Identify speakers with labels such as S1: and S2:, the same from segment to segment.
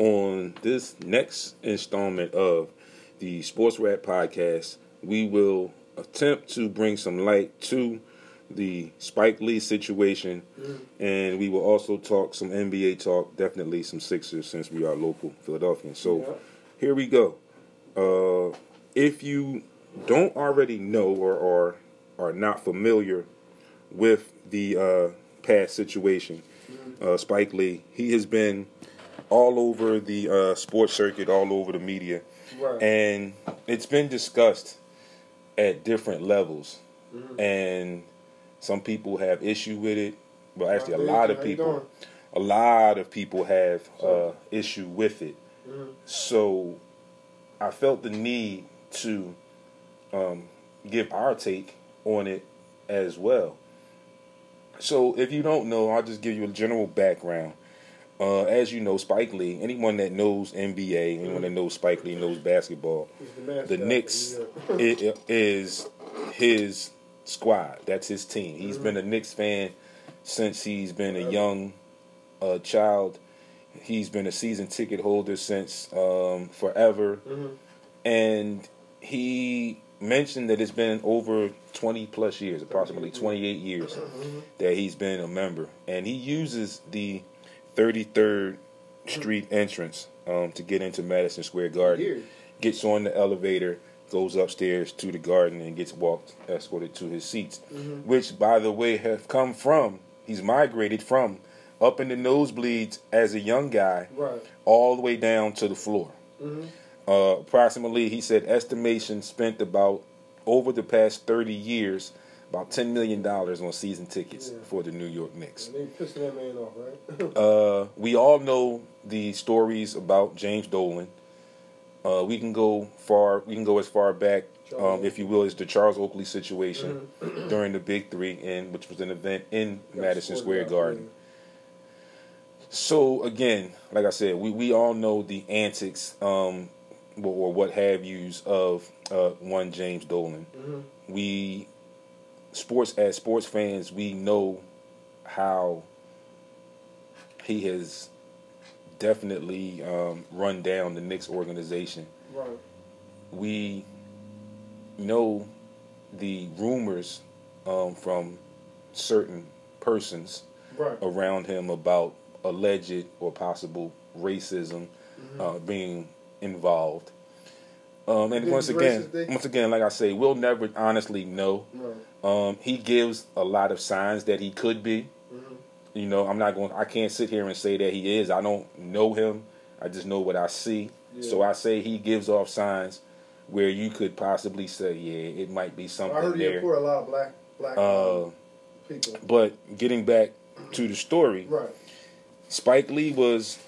S1: on this next installment of the Sports Rap Podcast, we will attempt to bring some light to the Spike Lee situation, and we will also talk some NBA talk, definitely some Sixers since we are local Philadelphians. So
S2: Yeah.
S1: here we go. Uh, if you don't already know or, or are not familiar with the uh, past situation, uh, Spike Lee, he has been all over the uh, sports circuit, all over the media,
S2: Right.
S1: and it's been discussed at different levels, and some people have issue with it. Well, actually, a lot of people, a lot of people have uh, issue with it.
S2: Mhm.
S1: So, I felt the need to um, give our take on it as well. So, if you don't know, I'll just give you a general background. Uh, as you know, Spike Lee, anyone that knows NBA, anyone that knows Spike Lee knows basketball,
S2: the,
S1: the Knicks
S2: Yeah.
S1: i- is his squad. That's his team. He's been a Knicks fan since he's been a young uh, child. He's been a season ticket holder since um, forever,
S2: Mhm.
S1: and he mentioned that it's been over 20 plus years, approximately 28 years, that he's been a member, and he uses the 33rd Street entrance um, to get into Madison Square Garden
S2: Years.
S1: gets on the elevator, goes upstairs to the garden, and gets walked escorted to his seats.
S2: Mhm.
S1: Which, by the way, have come from he's migrated from up in the nosebleeds as a young guy,
S2: Right.
S1: all the way down to the floor.
S2: Mhm.
S1: Uh, approximately, he said, estimation spent about over the past thirty years, about ten million dollars on season tickets
S2: Yeah.
S1: for the New York Knicks.
S2: And they pissing that man off, right?
S1: Uh, we all know the stories about James Dolan. Uh, we can go far. We can go as far back, um, if you will, as the Charles Oakley situation during the Big Three, in which was an event in
S2: Got
S1: Madison Square
S2: out,
S1: Garden. So again, like I said, we, we all know the antics um, or, or what have yous of uh, one James Dolan.
S2: Mhm.
S1: We sports as sports fans, we know how he has definitely um, run down the Knicks organization.
S2: Right.
S1: We know the rumors um, from certain persons
S2: Right.
S1: around him about alleged or possible racism
S2: Mm-hmm.
S1: uh, being involved. Um, and once again, once again, like I say, we'll never honestly know.
S2: Right.
S1: Um, he gives a lot of signs that he could be.
S2: Mhm.
S1: You know, I'm not going. I can't sit here and say that he is. I don't know him. I just know what I see.
S2: Yeah.
S1: So I say he gives off signs where you could possibly say, yeah, it might be something.
S2: I heard he
S1: there.
S2: for a lot of black black
S1: Uh,
S2: um, people.
S1: but getting back to the story,
S2: Right.
S1: Spike Lee was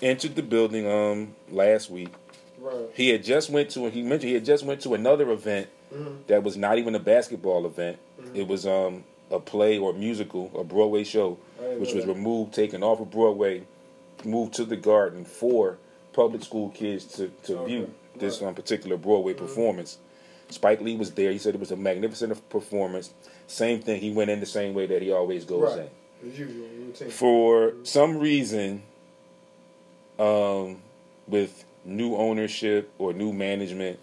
S1: entered the building um last week.
S2: Right.
S1: He had just went to he mentioned he had just went to another event
S2: Mhm.
S1: that was not even a basketball event.
S2: Mhm.
S1: It was um a play or musical, a Broadway show, which was
S2: that.
S1: removed, taken off of Broadway, moved to the Garden for public school kids to, to
S2: Okay.
S1: view this
S2: Right.
S1: um, particular Broadway
S2: Mhm.
S1: performance. Spike Lee was there. He said it was a magnificent performance. Same thing. He went in the same way that he always goes
S2: Right.
S1: in.
S2: Usual, routine.
S1: For some reason, um, with new ownership or new management,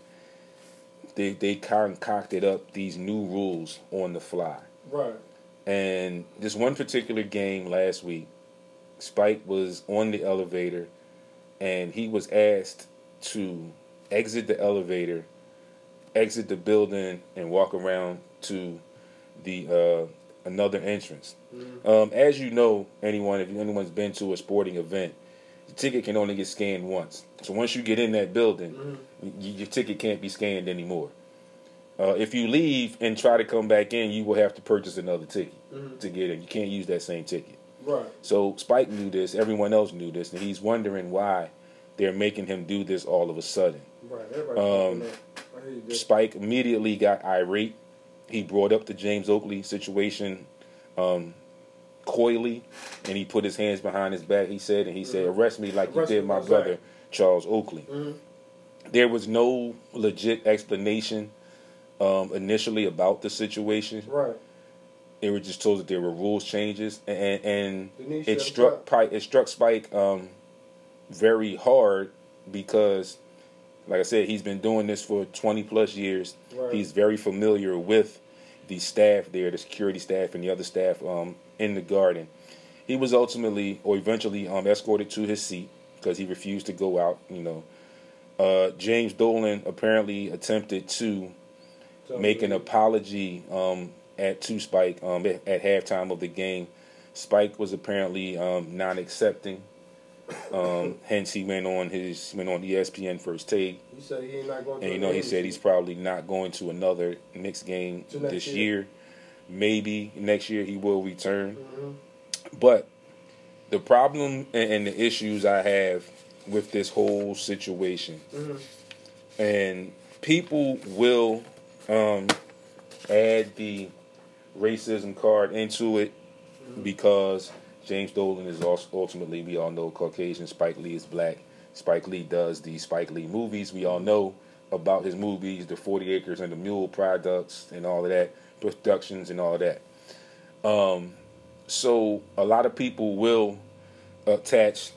S1: they they concocted up these new rules on the fly.
S2: right.
S1: And this one particular game last week, Spike was on the elevator and he was asked to exit the elevator, exit the building, and walk around to the uh, another entrance.
S2: Mhm.
S1: Um, as you know, anyone if anyone's been to a sporting event, the ticket can only get scanned once. So once you get in that building,
S2: Mhm.
S1: y- your ticket can't be scanned anymore. Uh, if you leave and try to come back in, you will have to purchase another ticket
S2: Mhm.
S1: to get in. You can't use that same ticket.
S2: Right.
S1: So Spike knew this. Everyone else knew this, and he's wondering why they're making him do this all of a sudden.
S2: Right.
S1: Um,
S2: fucking up. I hear you. Dick.
S1: Spike immediately got irate. He brought up the James Oakley situation um, coyly, and he put his hands behind his back. He said, and he said,
S2: Mhm.
S1: "Arrest me like
S2: Arrest
S1: you did my brother. Charles Oakley."
S2: Mhm.
S1: There was no legit explanation um, initially about the situation.
S2: Right.
S1: They were just told that there were rules changes, and and
S2: Denise
S1: it struck. It struck Spike um, very hard because, like I said, he's been doing this for 20 plus years.
S2: Right.
S1: He's very familiar with the staff there, the security staff and the other staff um, in the garden. He was ultimately or eventually um, escorted to his seat because he refused to go out. You know, uh, James Dolan apparently attempted to
S2: So,
S1: make an apology um, at to Spike um, at, at halftime of the game. Spike was apparently um, not accepting. Um, hence, he went on his went on ESPN first take,
S2: He said he ain't not going to.
S1: and you know he said he's probably not going to another Knicks game this
S2: year.
S1: year. Maybe next year he will return.
S2: Mhm.
S1: But the problem and, the issues I have with this whole situation,
S2: Mhm.
S1: and people will um, add the racism card into it because James Dolan is also ultimately we all know Caucasian. Spike Lee is black. Spike Lee does the Spike Lee movies. We all know about his movies, the Forty Acres and the Mule products, and all of that productions and all of that. Um, so a lot of people will attach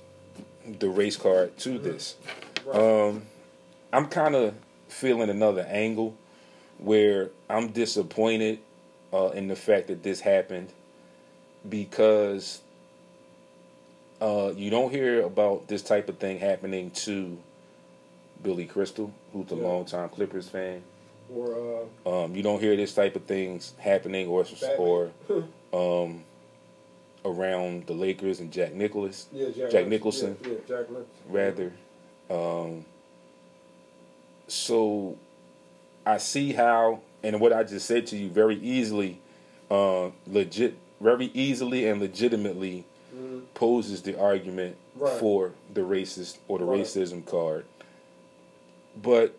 S1: the race card to this. Um, I'm kind of feeling another angle where I'm disappointed uh, in the fact that this happened because uh, you don't hear about this type of thing happening to Billy Crystal, who's a
S2: Yeah.
S1: longtime Clippers fan.
S2: or uh,
S1: Um, you don't hear this type of things happening or or um, around the Lakers and Jack Nicholas.
S2: yeah, Jack,
S1: Jack Nicholson.
S2: Yeah, yeah, Jack Nicholson.
S1: rather. Um, so I see how, and what I just said to you very easily, uh, legit, very easily and legitimately
S2: Mhm.
S1: poses the argument
S2: Right.
S1: for the racist or the
S2: Right.
S1: racism card. But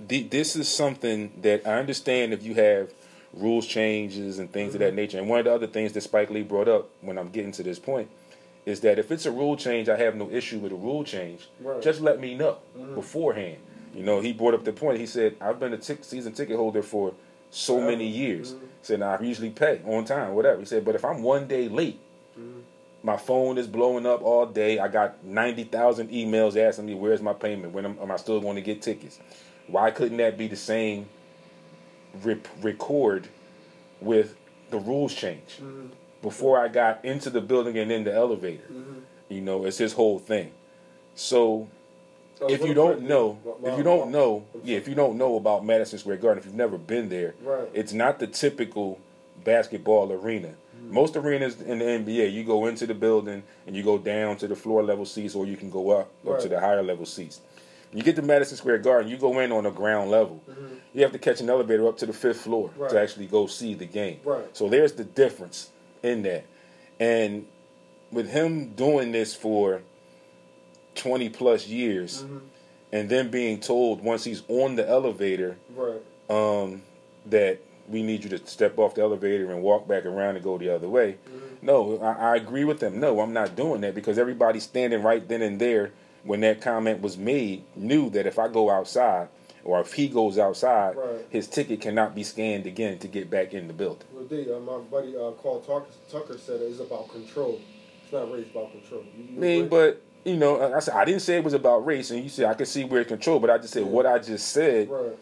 S1: the, this is something that I understand if you have rules changes and things of
S2: Mm-hmm.
S1: that nature. And one of the other things that Spike Lee brought up when I'm getting to this point is that if it's a rule change, I have no issue with a rule change.
S2: Right.
S1: Just let me know
S2: Mhm.
S1: beforehand. You know, he brought up the point. He said, "I've been a season ticket holder for so many years."
S2: Mhm.
S1: He said, "Now I usually pay on time, whatever." He said, "But if I'm one day late,
S2: Mhm.
S1: my phone is blowing up all day. I got ninety thousand emails asking me where's my payment. When am, am I still going to get tickets? Why couldn't that be the same record with the rules change
S2: Mhm.
S1: before I got into the building and in the elevator?
S2: Mhm.
S1: You know, it's his whole thing. So if you don't know,
S2: wow,
S1: if you don't know,
S2: I'm
S1: yeah, if you don't know about Madison Square Garden, if you've never been there,
S2: Right.
S1: it's not the typical basketball arena. Most arenas in the NBA, you go into the building and you go down to the floor level seats, or you can go up up to the higher level seats. You get to Madison Square Garden, you go in on the ground level. You have to catch an elevator up to the fifth floor
S2: Right.
S1: to actually go see the game.
S2: Right.
S1: So there's the difference in that. And with him doing this for 20 plus years
S2: Mhm.
S1: and then being told once he's on the elevator
S2: Right.
S1: um, that we need you to step off the elevator and walk back around and go the other way. No, I, I agree with them. No, I'm not doing that because everybody's standing right then and there when that comment was made knew that if I go outside or if he goes outside,
S2: Right.
S1: his ticket cannot be scanned again to get back in the building.
S2: Well, uh, my buddy uh, Carl Tucker, Tucker said it's about control. It's not race, about control. You, you
S1: I mean, but you know, I said I didn't say it was about race, and you said I could see where control, but I just said
S2: Yeah.
S1: what I just said
S2: right.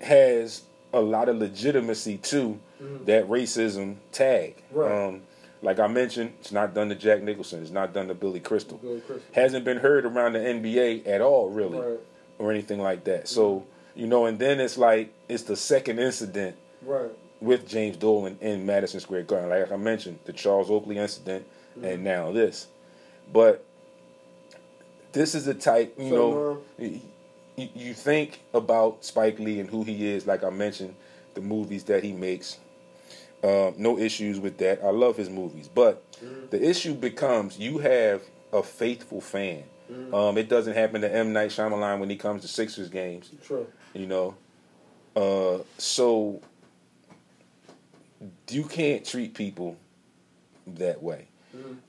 S1: has a lot of legitimacy to
S2: Mhm.
S1: that racism tag.
S2: Right.
S1: Um, like I mentioned, it's not done to Jack Nicholson. It's not done to Billy Crystal.
S2: Billy Crystal.
S1: Hasn't been heard around the NBA at all, really,
S2: Right.
S1: or anything like that. So you know, and then it's like it's the second incident
S2: Right.
S1: with James Dolan in Madison Square Garden. Like I mentioned, the Charles Oakley incident, and now this. But this is the type, you
S2: So,
S1: know,
S2: um,
S1: you, you think about Spike Lee and who he is. Like I mentioned, the movies that he makes. Uh, no issues with that. I love his movies, but the issue becomes you have a faithful fan. Um, it doesn't happen to M Night Shyamalan when he comes to Sixers games
S2: True.
S1: you know. Uh, so you can't treat people that way.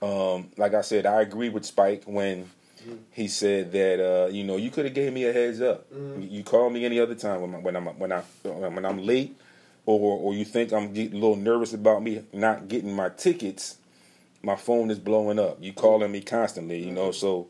S1: Um, like I said, I agree with Spike when he said that uh, you know you could have gave me a heads up. You, you call me any other time when, I- when I'm when I when I'm late, or or you think I'm getting a little nervous about me not getting my tickets. My phone is blowing up. You calling me constantly, you know. So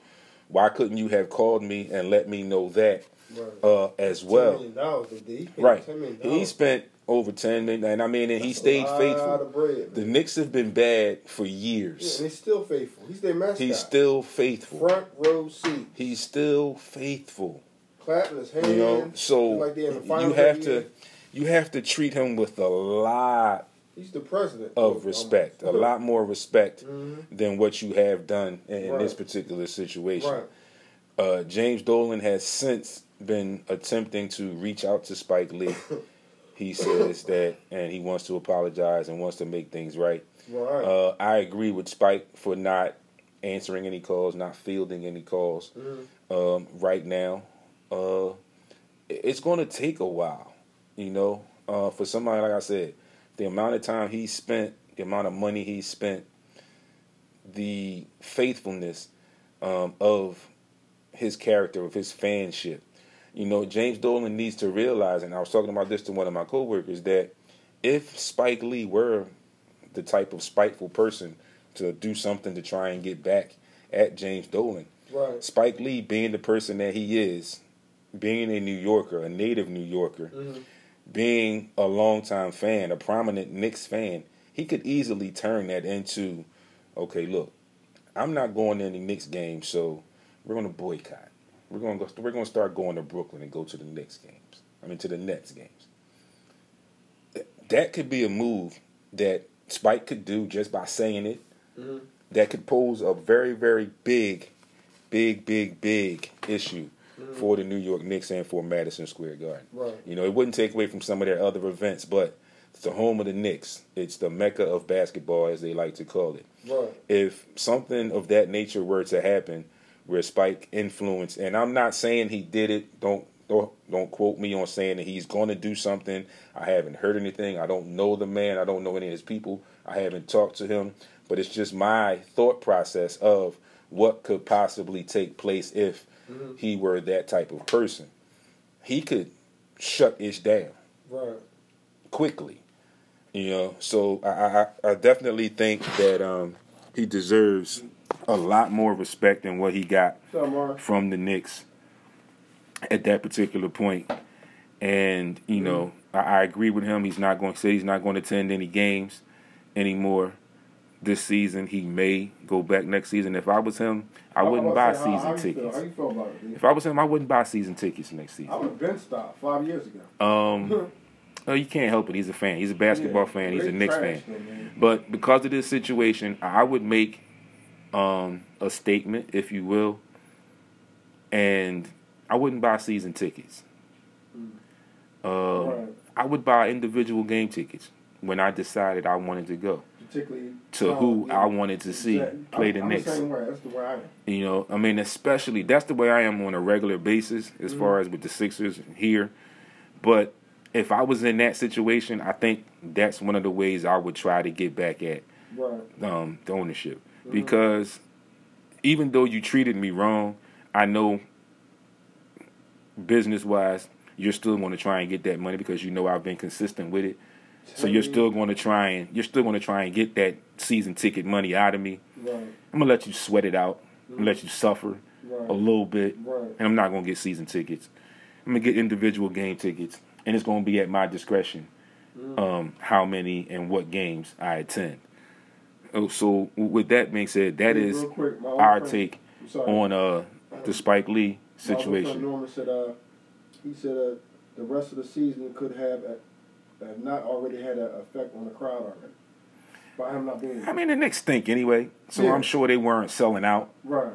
S1: Why couldn't you have called me and let me know that
S2: Right.
S1: uh, as well?
S2: million dollars, though, D. He paid
S1: Right.
S2: $10 million
S1: He spent over ten million, and I mean, and he
S2: That's a
S1: stayed faithful.
S2: bread,
S1: The. Knicks have been bad for years.
S2: and he's still faithful. He's their mascot.
S1: He's still faithful.
S2: front row seat,
S1: He's still faithful.
S2: clapping his hands.
S1: You know, so
S2: like they're in the finals
S1: you have to. You have to treat him with a lot
S2: He's the president
S1: of respect, a lot more respect
S2: Mhm.
S1: than what you have done in, in this particular situation.
S2: Right.
S1: Uh, James Dolan has since been attempting to reach out to Spike Lee. he says that, and he wants to apologize and wants to make things right.
S2: Right.
S1: Uh, I agree with Spike for not answering any calls, not fielding any calls
S2: Mhm.
S1: um, right now. Uh, it's going to take a while, you know, uh, for somebody like I said, the amount of time he spent, the amount of money he spent, the faithfulness um, of his character, of his fanship. You know, James Dolan needs to realize, and I was talking about this to one of my coworkers, that if Spike Lee were the type of spiteful person to do something to try and get back at James Dolan,
S2: right.
S1: Spike Lee being the person that he is, being a New Yorker, a native New Yorker,
S2: Mhm.
S1: Being a longtime fan, a prominent Knicks fan, he could easily turn that into, okay, look, I'm not going to any Knicks games, so we're going to boycott. We're going to go, we're going to start going to Brooklyn and go to the Knicks games. I mean, to the Nets games. That could be a move that Spike could do just by saying it.
S2: Mhm.
S1: That could pose a very, very big, big, big, big issue Mm-hmm. for the New York Knicks and for Madison Square Garden.
S2: Right.
S1: You know, it wouldn't take away from some of their other events, but it's the home of the Knicks. It's the mecca of basketball, as they like to call it.
S2: Right.
S1: If something of that nature were to happen, where Spike influenced, and I'm not saying he did it. Don't don't don't quote me on saying that he's going to do something. I haven't heard anything. I don't know the man. I don't know any of his people. I haven't talked to him. But it's just my thought process of what could possibly take place if
S2: Mhm.
S1: he were that type of person. He could shut Ish down
S2: Right.
S1: quickly. You know, so I, I, I definitely think that um, he deserves a lot more respect than what he got
S2: Mark?
S1: from the Knicks at that particular point. And you know, I, I agree with him. He's not going to say he's not going to attend any games anymore this season. He may go back next season. If I was him, I wouldn't buy season
S2: how, how You feel?
S1: tickets.
S2: Feel it?
S1: If I was him, I wouldn't buy season tickets next season.
S2: I would have been stopped five years ago.
S1: Um, oh, you can't help it. He's a fan. He's a basketball
S2: Yeah,
S1: fan. He's a Knicks fan. But because of this situation, I would make um, a statement, if you will, and I wouldn't buy season tickets. Um,
S2: Right.
S1: I would buy individual game tickets when I decided I wanted to go
S2: Particularly
S1: to who
S2: yeah,
S1: I wanted to see
S2: exactly.
S1: play
S2: I'm,
S1: the
S2: I'm
S1: Knicks.
S2: The same way. That's the way I am.
S1: You know, I mean, especially that's the way I am on a regular basis as far
S2: Mm-hmm.
S1: as with the Sixers here. But if I was in that situation, I think that's one of the ways I would try to get back at
S2: Right.
S1: um, the ownership
S2: Mm-hmm.
S1: because even though you treated me wrong, I know business wise you're still going to try and get that money because you know I've been consistent with it. So you're still going to try and you're still going to try and get that season ticket money out of me.
S2: Right.
S1: I'm gonna let you sweat it out. I'm gonna let you suffer
S2: Right.
S1: a little bit,
S2: Right.
S1: and I'm not gonna get season tickets. I'm gonna get individual game tickets, and it's gonna be at my discretion um, how many and what games I attend. Oh, so with that being said, that
S2: Real
S1: is
S2: quick,
S1: our
S2: friend-
S1: take on uh, the Spike Lee situation.
S2: Norman said, uh, he said uh, the rest of the season could have uh, uh, not already had an effect on the crowd already by him not being.
S1: I mean, the Knicks stink anyway, so
S2: Yeah.
S1: I'm sure they weren't selling out.
S2: right.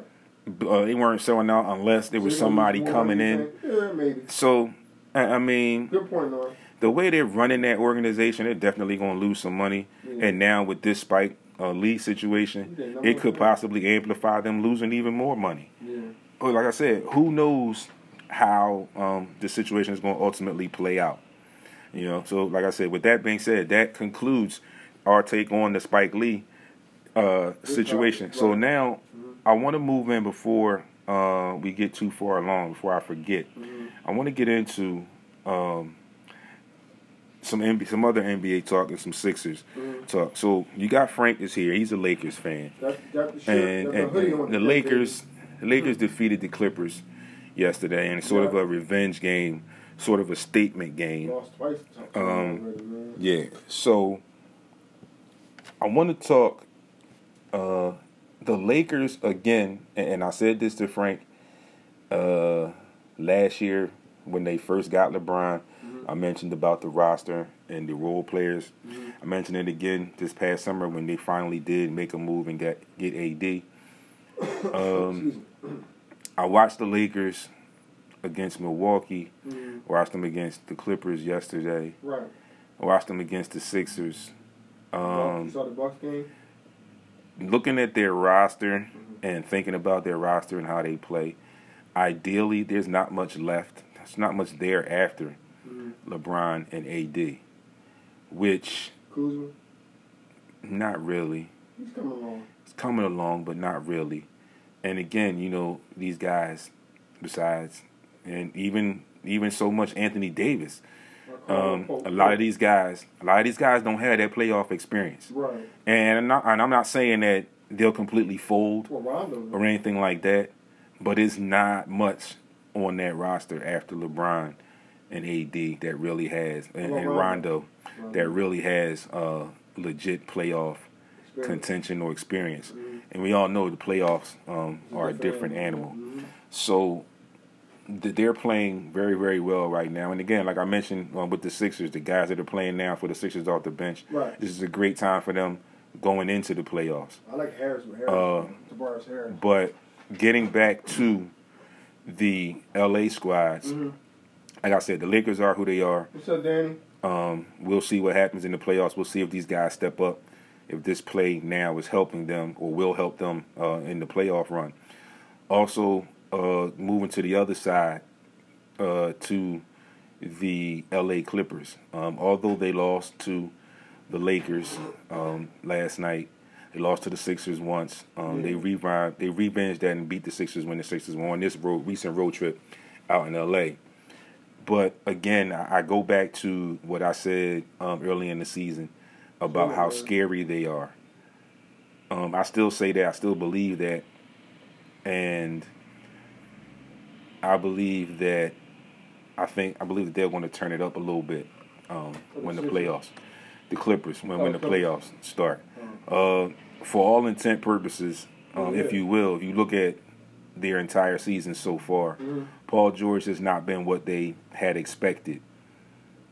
S1: Uh, they weren't selling out unless there was
S2: So
S1: somebody coming in.
S2: Yeah, maybe.
S1: So, I I mean,
S2: Good point, Norman.
S1: the way they're running that organization, they're definitely going to lose some money.
S2: Yeah.
S1: And now with this Spike uh, Lee situation, it could possibly amplify them losing even more money.
S2: Yeah.
S1: But like I said, who knows how um, the situation is going to ultimately play out? You know, so like I said, with that being said, that concludes our take on the Spike Lee uh, situation. So now I want to move in before uh, we get too far along, before I forget. I want to get into um, some NBA, some other NBA talk and some Sixers talk. So you got Frank is here. He's a Lakers fan,
S2: the
S1: and,
S2: the
S1: and- and the Lakers. The Lakers defeated the Clippers yesterday in sort of a revenge game, sort of a statement game. Um. Yeah. So I want to talk uh the Lakers again, and, I said this to Frank uh last year when they first got LeBron. I mentioned about the roster and the role players. I mentioned it again this past summer when they finally did make a move and get get AD. Um, I watched the Lakers against Milwaukee.
S2: Mhm.
S1: Watched them against the Clippers yesterday.
S2: Right.
S1: Watched them against the Sixers.
S2: you
S1: Um,
S2: saw the Bucks game?
S1: looking at their roster and thinking about their roster and how they play, ideally, there's not much left. There's not much there after
S2: Mhm.
S1: LeBron and AD, which
S2: Kuzma?
S1: not really.
S2: He's coming along.
S1: It's coming along, but not really. And again, you know, these guys, besides, and even even so much Anthony Davis, um, a lot of these guys, a lot of these guys don't have that playoff experience.
S2: Right.
S1: And I'm not, and I'm not saying that they'll completely fold
S2: Well,
S1: or anything like that, but it's not much on that roster after LeBron and AD that really has, and, and
S2: Rondo.
S1: Rondo that really has uh, legit playoff
S2: Experience.
S1: contention or experience.
S2: Mhm.
S1: And we all know the playoffs um, are a different animal.
S2: Mhm.
S1: So they're playing very, very well right now. And again, like I mentioned um, with the Sixers, the guys that are playing now for the Sixers off the bench,
S2: Right.
S1: this is a great time for them going into the playoffs.
S2: I like Harris with Harris.
S1: Uh,
S2: Tobias Harris.
S1: But getting back to the LA squads,
S2: Mhm.
S1: like I said, the Lakers are who they are.
S2: What's up, Danny?
S1: Um, we'll see what happens in the playoffs. We'll see if these guys step up, if this play now is helping them or will help them uh, in the playoff run. Also, uh, moving to the other side, uh, to the LA Clippers. Um, although they lost to the Lakers um, last night, they lost to the Sixers once. Um, They revived, they revenged that and beat the Sixers when the Sixers were on this road, recent road trip out in LA. But again, I I go back to what I said um, early in the season about how scary they are. Um, I still say that. I still believe that, and I believe that. I think I believe that they're going to turn it up a little bit um, when the playoffs, the Clippers, when
S2: Oh,
S1: when the playoffs start. Uh, for all intent purposes, um, if you will, if you look at their entire season so far,
S2: Mhm.
S1: Paul George has not been what they had expected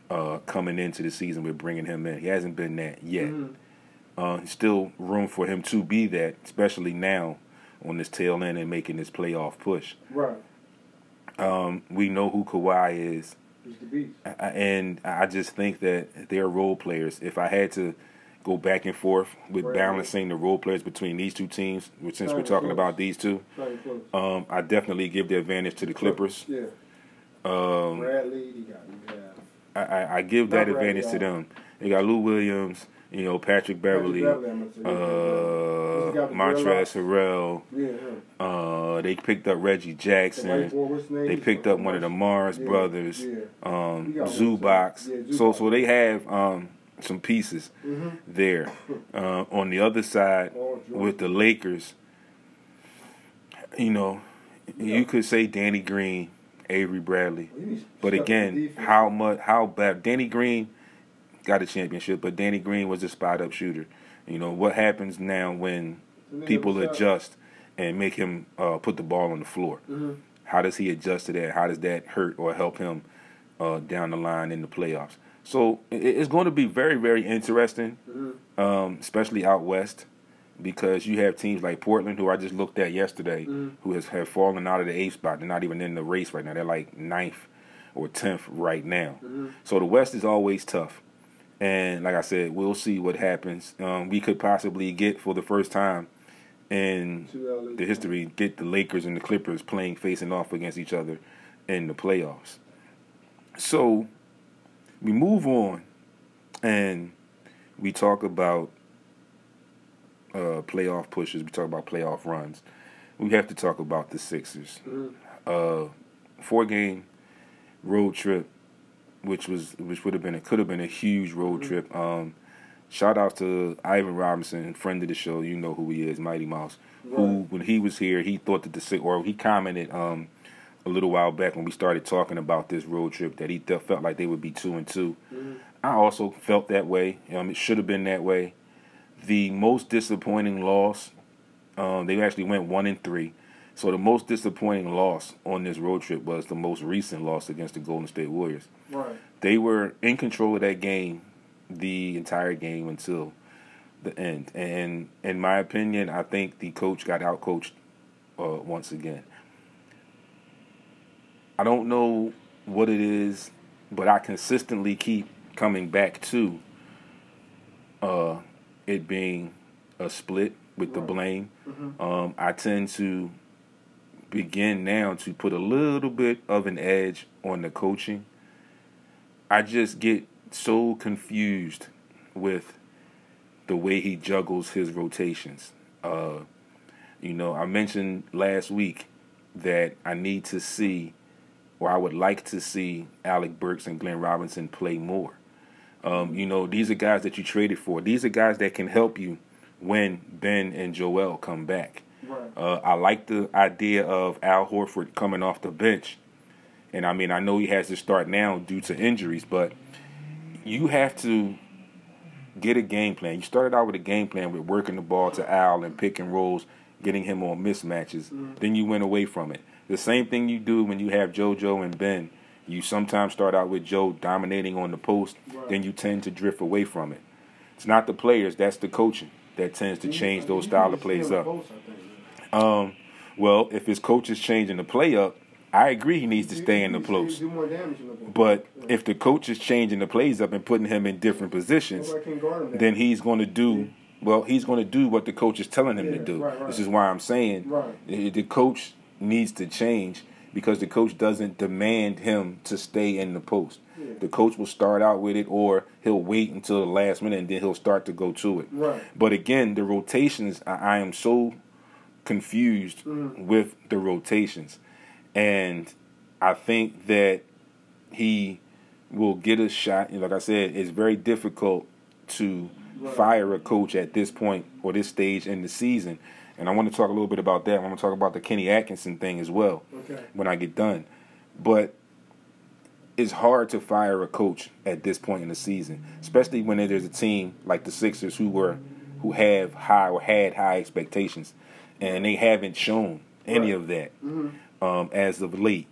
S1: uh, coming into the season with bringing him in. He hasn't been that yet.
S2: Mhm.
S1: Uh, still room for him to be that, especially now on this tail end and making this playoff push.
S2: Right.
S1: Um, we know who Kawhi is,
S2: He's the beast.
S1: I- I- and I just think that they're role players. If I had to go back and forth with
S2: Right.
S1: balancing the role players between these two teams, which since we're talking
S2: close.
S1: about these two,
S2: Not
S1: um, I definitely give the advantage to the Clippers.
S2: Yeah.
S1: Um,
S2: Bradley, he got you have.
S1: I, I, I give that
S2: Bradley,
S1: advantage to them. They got Lou Williams, you know, Patrick Beverley,
S2: Patrick Beverley, I'm gonna say.
S1: uh, Montrezl. Harrell.
S2: Yeah.
S1: Uh, they picked up Reggie Jackson.
S2: boy, what's his name?
S1: They picked up one of the Morris
S2: Yeah,
S1: brothers,
S2: Yeah.
S1: um,
S2: got one, Zubac.
S1: So, so they have um, some pieces
S2: Mm-hmm.
S1: there. Uh, on the other side,
S2: George.
S1: with the Lakers, you know,
S2: Yeah.
S1: you could say Danny Green, Avery Bradley. But again, how much, how bad? Danny Green got a championship, but Danny Green was a spot up shooter. You know what happens now when people adjust and make him uh, put the ball on the floor?
S2: Mhm.
S1: How does he adjust to that? How does that hurt or help him uh, down the line in the playoffs? So it's going to be very, very interesting,
S2: Mhm.
S1: um, especially out west, because you have teams like Portland, who I just looked at yesterday,
S2: Mhm.
S1: who has have fallen out of the eighth spot. They're not even in the race right now. They're like ninth or tenth right now.
S2: Mhm.
S1: So the West is always tough. And like I said, we'll see what happens. Um, we could possibly get for the first time in the history get the Lakers and the Clippers playing facing off against each other in the playoffs. So we move on and we talk about uh, playoff pushes. We talk about playoff runs. We have to talk about the Sixers.
S2: Mhm.
S1: Uh, four game road trip, which was which would have been it could have been a huge road
S2: Mhm.
S1: trip. Um, shout out to Ivan Robinson, friend of the show. You know who he is, Mighty Mouse. Who, when he was here, he thought that the six, or he commented um, a little while back when we started talking about this road trip that he th- felt like they would be two and 2
S2: Mhm.
S1: I also felt that way. Um, it should have been that way. The most disappointing loss, um, they actually went one and three. So the most disappointing loss on this road trip was the most recent loss against the Golden State Warriors.
S2: Right.
S1: They were in control of that game the entire game until the end. And in my opinion, I think the coach got outcoached uh, once again. I don't know what it is, but I consistently keep coming back to uh, it being a split with the
S2: Right.
S1: blame.
S2: Mhm.
S1: Um, I tend to begin now to put a little bit of an edge on the coaching. I just get so confused with the way he juggles his rotations. Uh, you know, I mentioned last week that I need to see, or I would like to see, Alec Burks and Glenn Robinson play more. Um, you know, these are guys that you traded for. These are guys that can help you when Ben and Joel come back.
S2: Right.
S1: Uh, I like the idea of Al Horford coming off the bench. And I mean, I know he has to start now due to injuries, but you have to get a game plan. You started out with a game plan with working the ball to Al and pick and rolls, getting him on mismatches. Then you went away from it. The same thing you do when you have JoJo and Ben. You sometimes start out with Joe dominating on the post,
S2: Right.
S1: then you tend to drift away from it. It's not the players, that's the coaching that tends to change those style of plays up. Um, well, if his coach is changing the play up, I agree he needs to stay in the post.
S2: Do more damage in the post.
S1: But if the coach is changing the plays up and putting him in different positions,
S2: Nobody can guard him there.
S1: then he's going to do well. He's going to do what the coach is telling him to do.
S2: right, right.
S1: This is why I'm saying
S2: Right.
S1: the coach needs to change because the coach doesn't demand him to stay in the post.
S2: Yeah.
S1: The coach will start out with it, or he'll wait until the last minute and then he'll start to go to it.
S2: Right.
S1: But again, the rotations, I, I am so confused
S2: Mhm.
S1: with the rotations. And I think that he will get a shot. And like I said, it's very difficult to fire a coach at this point or this stage in the season. And I want to talk a little bit about that. I want to talk about the Kenny Atkinson thing as well
S2: Okay.
S1: when I get done. But it's hard to fire a coach at this point in the season, especially when there's a team like the Sixers who were who have high or had high expectations, and they haven't shown any
S2: Right.
S1: of that
S2: hmm
S1: um, as of late.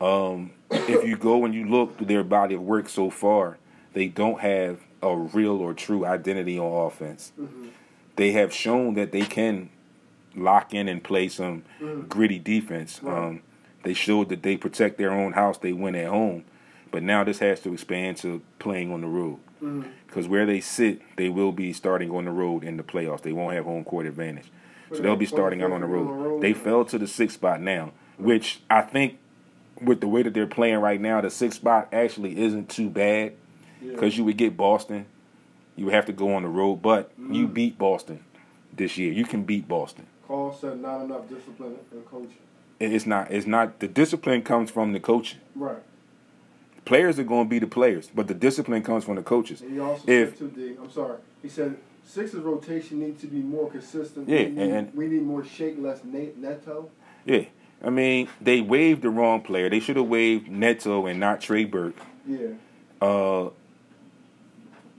S1: Um, if you go and you look through their body of work so far, they don't have a real or true identity on offense.
S2: hmm
S1: They have shown that they can lock in and play some
S2: Mhm.
S1: gritty defense.
S2: Right.
S1: Um, they showed that they protect their own house, they win at home. But now this has to expand to playing on the road.
S2: hmm
S1: Because where they sit, they will be starting on the road in the playoffs. They won't have home court advantage. So they'll be starting out on the
S2: 24 on the
S1: road. They fell to the sixth spot now, which I think with the way that they're playing right now, the sixth spot actually isn't too bad because you would get Boston. You would have to go on the road, but you
S2: Mhm.
S1: beat Boston this year. You can beat Boston.
S2: Call said not enough discipline and coaching.
S1: It's not. It's not. The discipline comes from the coaching.
S2: Right.
S1: Players are going to be the players, but the discipline comes from the coaches.
S2: And he also
S1: If-
S2: said to D, I'm sorry, he said Sixers rotation needs to be more consistent.
S1: Yeah,
S2: we need,
S1: and-
S2: we need more shake, less Neto.
S1: Yeah, I mean they waived the wrong player. They should have waived Neto and not Trey Burke.
S2: Yeah.
S1: Uh,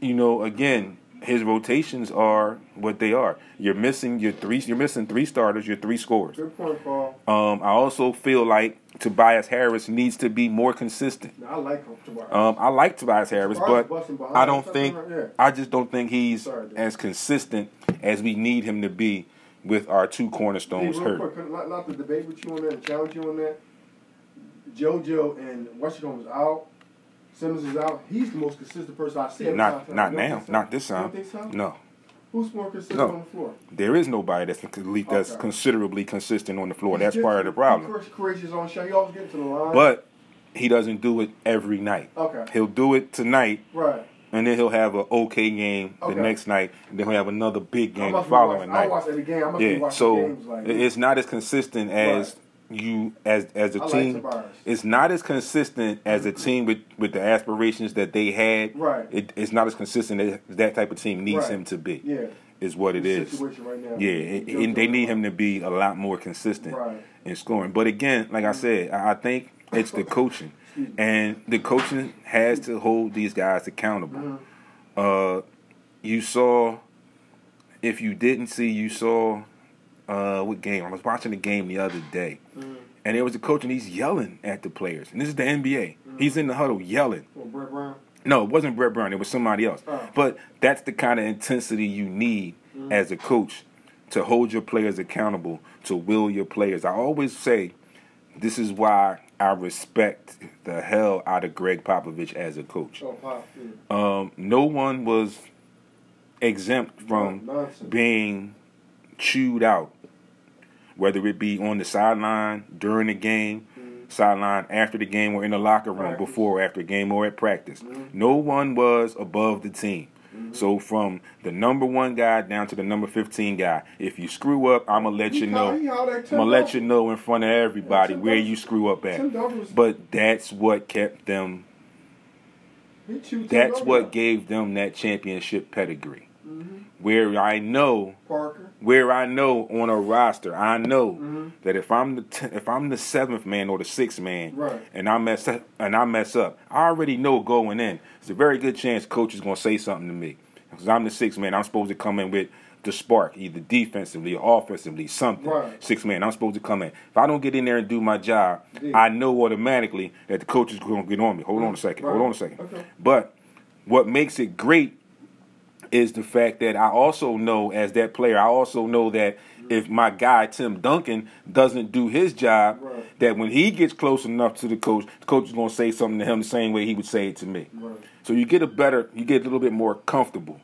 S1: you know, again, his rotations are what they are. You're missing your three. You're missing three starters. Your three scorers.
S2: Good point, Paul.
S1: Um, I also feel like Tobias Harris needs to be more consistent.
S2: Now, I like. Tobias.
S1: Um, I like Tobias Harris,
S2: Tobias
S1: but I don't think
S2: like-
S1: I just don't think he's
S2: Sorry,
S1: as consistent as we need him to be with our two cornerstones
S2: real
S1: hurt.
S2: quick, not, not to debate with you on that and challenge you on that. JoJo and Washington was out. Simmons is out. He's the most consistent person I've seen.
S1: Not not now, not this time.
S2: so?
S1: No,
S2: Who's more consistent
S1: No.
S2: on the floor?
S1: there is nobody that's that's
S2: Okay.
S1: considerably consistent on the floor. That's
S2: He's
S1: part of the problem.
S2: Creates his own shot. He always gets to the line.
S1: But he doesn't do it every night.
S2: okay,
S1: He'll do it tonight,
S2: right.
S1: and then he'll have an okay game the next night, and then he'll have another big game the following
S2: watching-
S1: night.
S2: I watch every game. I must be
S1: Yeah,
S2: watching
S1: so
S2: games like
S1: it's not as consistent as you as as a
S2: I
S1: team,
S2: Tobias.
S1: it's not as consistent as a team with with the aspirations that they had.
S2: Right.
S1: It, it's not as consistent as that type of team needs
S2: Right.
S1: him to be.
S2: Yeah.
S1: Is what it is
S2: Situation right now.
S1: Yeah, and, and they need him to be a lot more consistent
S2: Right.
S1: in scoring. But again, like I said, I think it's the coaching, and the coaching has to hold these guys accountable.
S2: Mhm.
S1: Uh, you saw, if you didn't see, you saw uh, what game? I was watching the game the other day,
S2: Mhm.
S1: and there was a coach, and he's yelling at the players. And this is the NBA. He's in the huddle yelling.
S2: Oh, Brett Brown.
S1: No, it wasn't Brett Brown. It was somebody else.
S2: Oh.
S1: But that's the kind of intensity you need as a coach to hold your players accountable, to will your players. I always say this is why I respect the hell out of Gregg Popovich as a coach.
S2: Oh, Pop. Yeah.
S1: Um, no one was exempt from being chewed out, whether it be on the sideline during the game, mm-hmm. sideline after the game, or in the locker room
S2: Practice.
S1: before or after game, or at practice. Mm-hmm. No one was above the team. Mm-hmm. So from the number one guy down to the number fifteen guy, if you screw up, I'm gonna let
S2: He
S1: you know.
S2: he hollered at
S1: I'm
S2: Tim
S1: gonna let you know in front of everybody
S2: Tim
S1: where you screw up at.
S2: Tim Duncan was-
S1: But that's what kept them.
S2: He chewed Tim
S1: That's what gave them that championship pedigree.
S2: Mhm.
S1: Where I know
S2: Parker.
S1: where I know on a roster, I know
S2: Mhm.
S1: that if I'm the t- if I'm the seventh man or the sixth man,
S2: Right.
S1: and I mess up, and I mess up, I already know going in. It's a very good chance coach is going to say something to me because I'm the sixth man. I'm supposed to come in with the spark, either defensively or offensively, something.
S2: Right.
S1: Six man, I'm supposed to come in. If I don't get in there and do my job,
S2: Yeah.
S1: I know automatically that the coach is going to get on me. Hold on a second. Hold on a second.
S2: Okay.
S1: But what makes it great is the fact that I also know as that player, I also know that if my guy Tim Duncan doesn't do his job,
S2: Right.
S1: that when he gets close enough to the coach, the coach is going to say something to him the same way he would say it to me.
S2: Right.
S1: So you get a better, you get a little bit more comfortable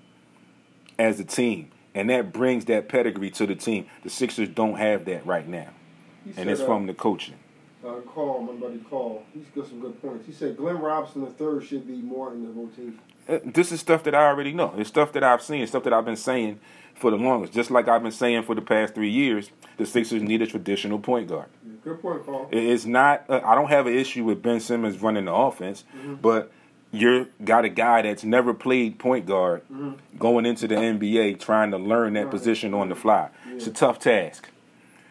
S1: as a team, and that brings that pedigree to the team. The Sixers don't have that right now, and it's
S2: uh,
S1: from the coaching.
S2: Uh, call my buddy call. He's got some good points. He said Glenn Robinson the third should be more in the rotation.
S1: Uh, This is stuff that I already know. It's stuff that I've seen. It's Stuff that I've been saying for the longest. Just like I've been saying for the past three years, the Sixers need a traditional point guard.
S2: Good point, call.
S1: It- It's not. Uh, I don't have an issue with Ben Simmons running the offense,
S2: Mm-hmm.
S1: but you're got a guy that's never played point guard
S2: Mhm.
S1: going into the NBA trying to learn that
S2: Right.
S1: position on the fly. It's a tough task.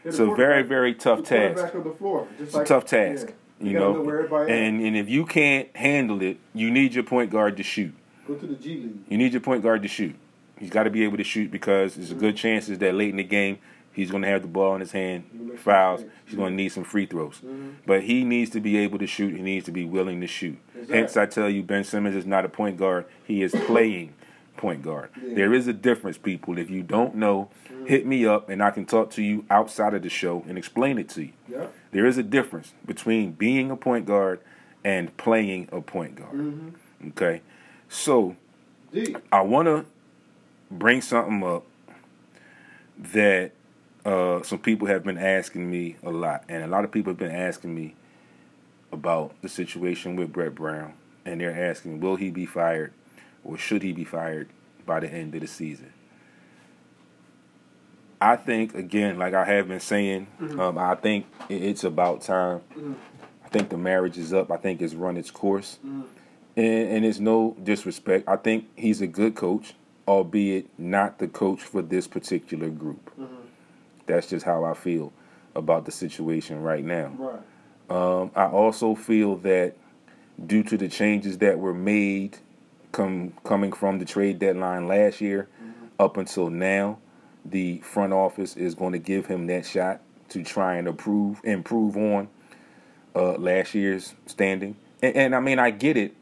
S1: It's a very very tough task.
S2: floor.
S1: It's a tough task.
S2: yeah.
S1: You
S2: gotta
S1: know,
S2: where
S1: and and if you can't handle it, you need your point guard to shoot.
S2: Go to the G League.
S1: You need your point guard to shoot. He's got to be able to shoot because there's a
S2: Mm-hmm.
S1: good chances that late in the game he's going to have the ball in his hand,
S2: He'll make some
S1: fouls. He's going to need some free throws.
S2: Mhm.
S1: But he needs to be able to shoot. He needs to be willing to shoot.
S2: Exactly.
S1: Hence, I tell you, Ben Simmons is not a point guard. He is playing point guard.
S2: Yeah.
S1: There is a difference, people. If you don't know, hit me up and I can talk to you outside of the show and explain it to you.
S2: Yeah.
S1: There is a difference between being a point guard and playing a point guard.
S2: Mm-hmm.
S1: Okay? So. I want to bring something up that uh, some people have been asking me a lot, and a lot of people have been asking me about the situation with Brett Brown, and they're asking, will he be fired, or should he be fired by the end of the season? I think again, like I have been saying, um, I think it's about time. I think the marriage is up. I think it's run its course
S2: Mhm.
S1: and, and it's no disrespect. I think he's a good coach, albeit not the coach for this particular group.
S2: Mhm.
S1: That's just how I feel about the situation right now.
S2: Right.
S1: Um, I also feel that due to the changes that were made come coming from the trade deadline last year up until now, the front office is going to give him that shot to try and improve improve on uh, last year's standing. And, and I mean, I get it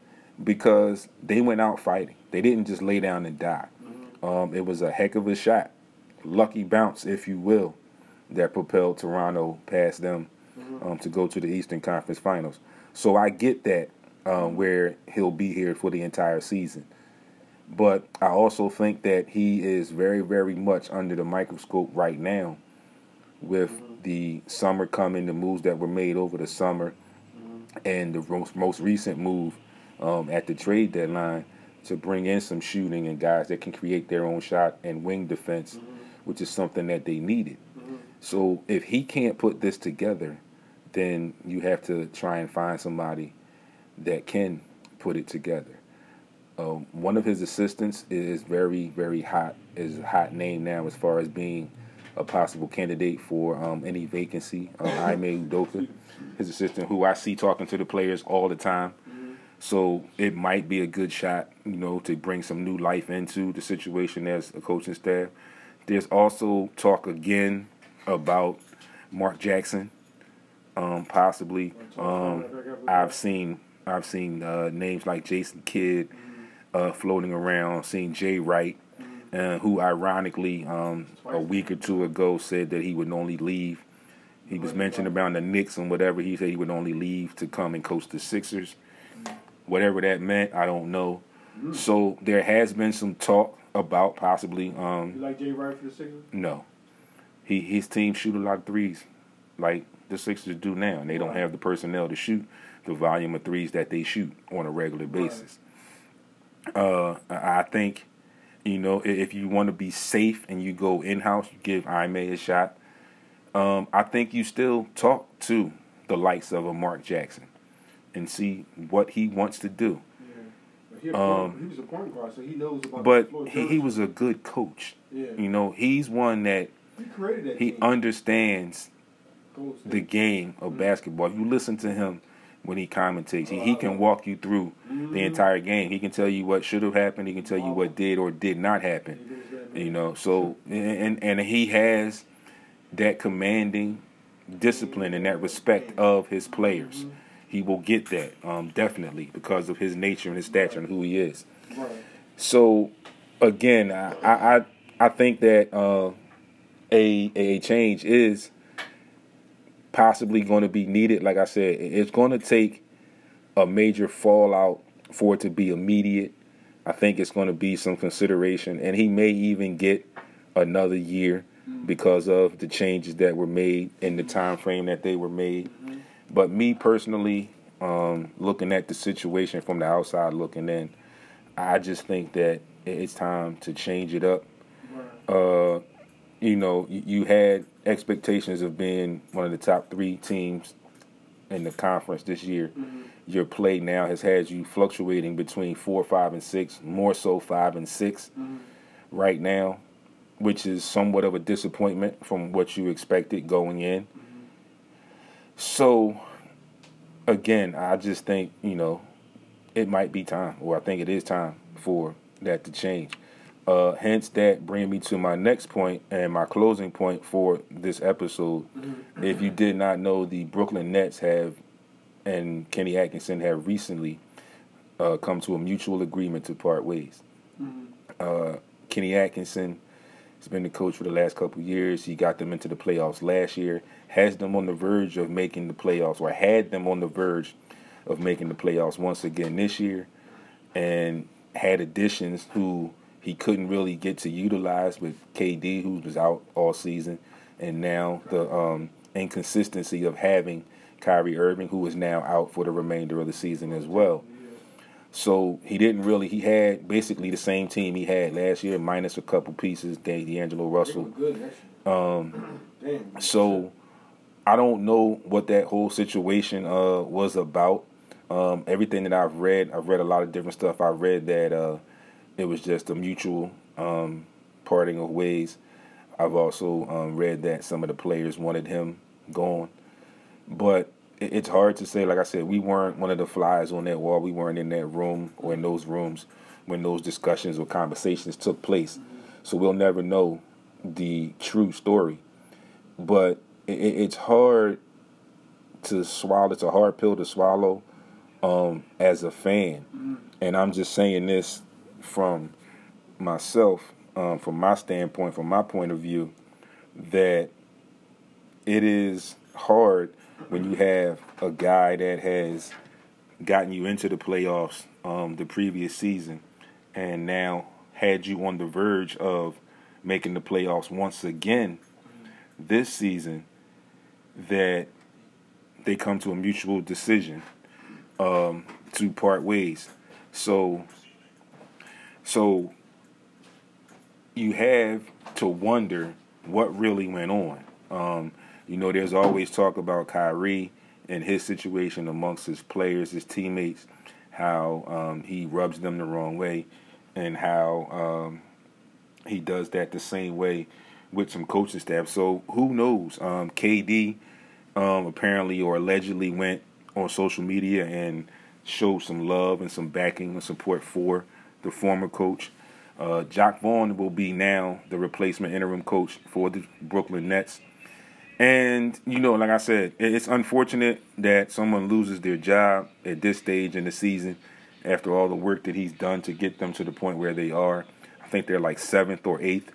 S1: because they went out fighting. They didn't just lay down and die. Um, it was a heck of a shot, lucky bounce, if you will, that propelled Toronto past them um, to go to the Eastern Conference Finals. So I get that um, where he'll be here for the entire season. But I also think that he is very, very much under the microscope right now with the summer coming, the moves that were made over the summer, and the most, most recent move um, at the trade deadline to bring in some shooting and guys that can create their own shot and wing defense, which is something that they needed. So if he can't put this together, then you have to try and find somebody that can put it together. Uh, one of his assistants is very, very hot, is a hot name now as far as being a possible candidate for um, any vacancy. Um, Ime Udoka, his assistant, who I see talking to the players all the time. So it might be a good shot, you know, to bring some new life into the situation as a coaching staff. There's also talk again about Mark Jackson, um, possibly. Um, I've seen I've seen uh, names like Jason Kidd uh, floating around. Seen Jay Wright, uh, who ironically um, a week or two ago said that he would only leave. He was mentioned about the Knicks and whatever. He said he would only leave to come and coach the Sixers. Whatever that meant, I don't know. So there has been some talk about possibly. Um,
S2: You like Jay Wright for the Sixers?
S1: no, he his team shoot a lot of threes, like the Sixers do now, and they don't have the personnel to shoot the volume of threes that they shoot on a regular basis. Uh, I think, you know, if you want to be safe and you go in house, you give Ime a shot. Um, I think you still talk to the likes of a Mark Jackson and see what he wants to do.
S2: Yeah. But he,
S1: Um,
S2: he was a point guard, so he knows about
S1: But he, he was a good coach.
S2: Yeah.
S1: You know, he's one that
S2: He created that
S1: he understands the game of basketball. If you listen to him when he commentates, he, he can walk you through the entire game. He can tell you what should have happened. He can tell you what did or did not happen. You know, so and and he has that commanding discipline and that respect of his players. He will get that um, definitely because of his nature and his stature and who he is. So again, I I I think that uh, a a change is possibly going to be needed. Like I said, it's going to take a major fallout for it to be immediate. I think it's going to be some consideration, and he may even get another year because of the changes that were made in the time frame that they were made. But me personally, um, looking at the situation from the outside looking in, I just think that it's time to change it up. Uh, you know, you, you had expectations of being one of the top three teams in the conference this year. Mm-hmm. Your play now has had you fluctuating between four, five, and six, more so five and 6 mm-hmm. right now, which is somewhat of a disappointment from what you expected going in. Mm-hmm. So, again, I just think, you know, it might be time, or I think it is time for that to change. Uh, hence, that bring me to my next point and my closing point for this episode. If you did not know, the Brooklyn Nets have and Kenny Atkinson have recently uh, come to a mutual agreement to part ways. Uh, Kenny Atkinson has been the coach for the last couple years. He got them into the playoffs last year, has them on the verge of making the playoffs, or had them on the verge of making the playoffs once again this year, and had additions who he couldn't really get to utilize with KD, who was out all season, and now the um, inconsistency of having Kyrie Irving, who is now out for the remainder of the season as well. So he didn't really. He had basically the same team he had last year, minus a couple pieces. Dan- D'Angelo Russell.
S2: were good next
S1: Um, so I don't know what that whole situation uh, was about. Um, everything that I've read, I've read a lot of different stuff. I read that uh, it was just a mutual um, parting of ways. I've also um, read that some of the players wanted him gone, but it- it's hard to say. Like I said, we weren't one of the flies on that wall. We weren't in that room or in those rooms when those discussions or conversations took place. So we'll never know the true story. But it, it's hard to swallow. It's a hard pill to swallow um, as a fan. And I'm just saying this from myself, um, from my standpoint, from my point of view, that it is hard when you have a guy that has gotten you into the playoffs um, the previous season and now had you on the verge of making the playoffs once again this season that they come to a mutual decision um, to part ways. So, so you have to wonder what really went on. Um, you know, there's always talk about Kyrie and his situation amongst his players, his teammates, how um, he rubs them the wrong way, and how um, he does that the same way with some coaching staff. So who knows? Um, KD um, apparently or allegedly went on social media and showed some love and some backing and support for the former coach. Uh, Jacque Vaughn will be now the replacement interim coach for the Brooklyn Nets. And, you know, like I said, it's unfortunate that someone loses their job at this stage in the season after all the work that he's done to get them to the point where they are. I think they're like seventh or eighth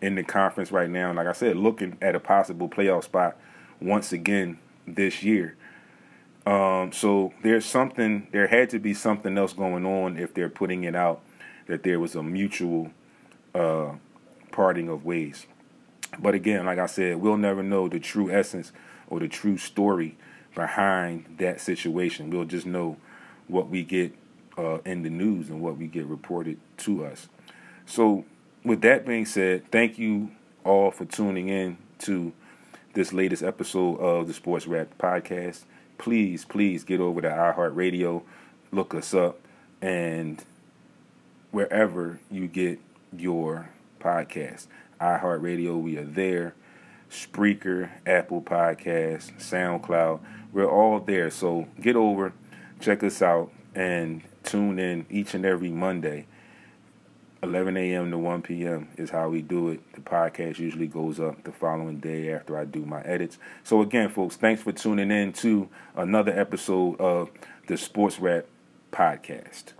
S1: in the conference right now. And like I said, looking at a possible playoff spot once again this year. Um, so there's something, there had to be something else going on if they're putting it out that there was a mutual uh, parting of ways. But again, like I said, we'll never know the true essence or the true story behind that situation. We'll just know what we get uh, in the news and what we get reported to us. So, with that being said, thank you all for tuning in to this latest episode of the Sports Rap Podcast. Please, please get over to iHeartRadio, look us up, and wherever you get your podcast. iHeartRadio, we are there. Spreaker, Apple Podcasts, SoundCloud, we're all there. So get over, check us out, and tune in each and every Monday. 11 a.m. to 1 p.m. is how we do it. The podcast usually goes up the following day after I do my edits. So, again, folks, thanks for tuning in to another episode of the Sports Rap Podcast.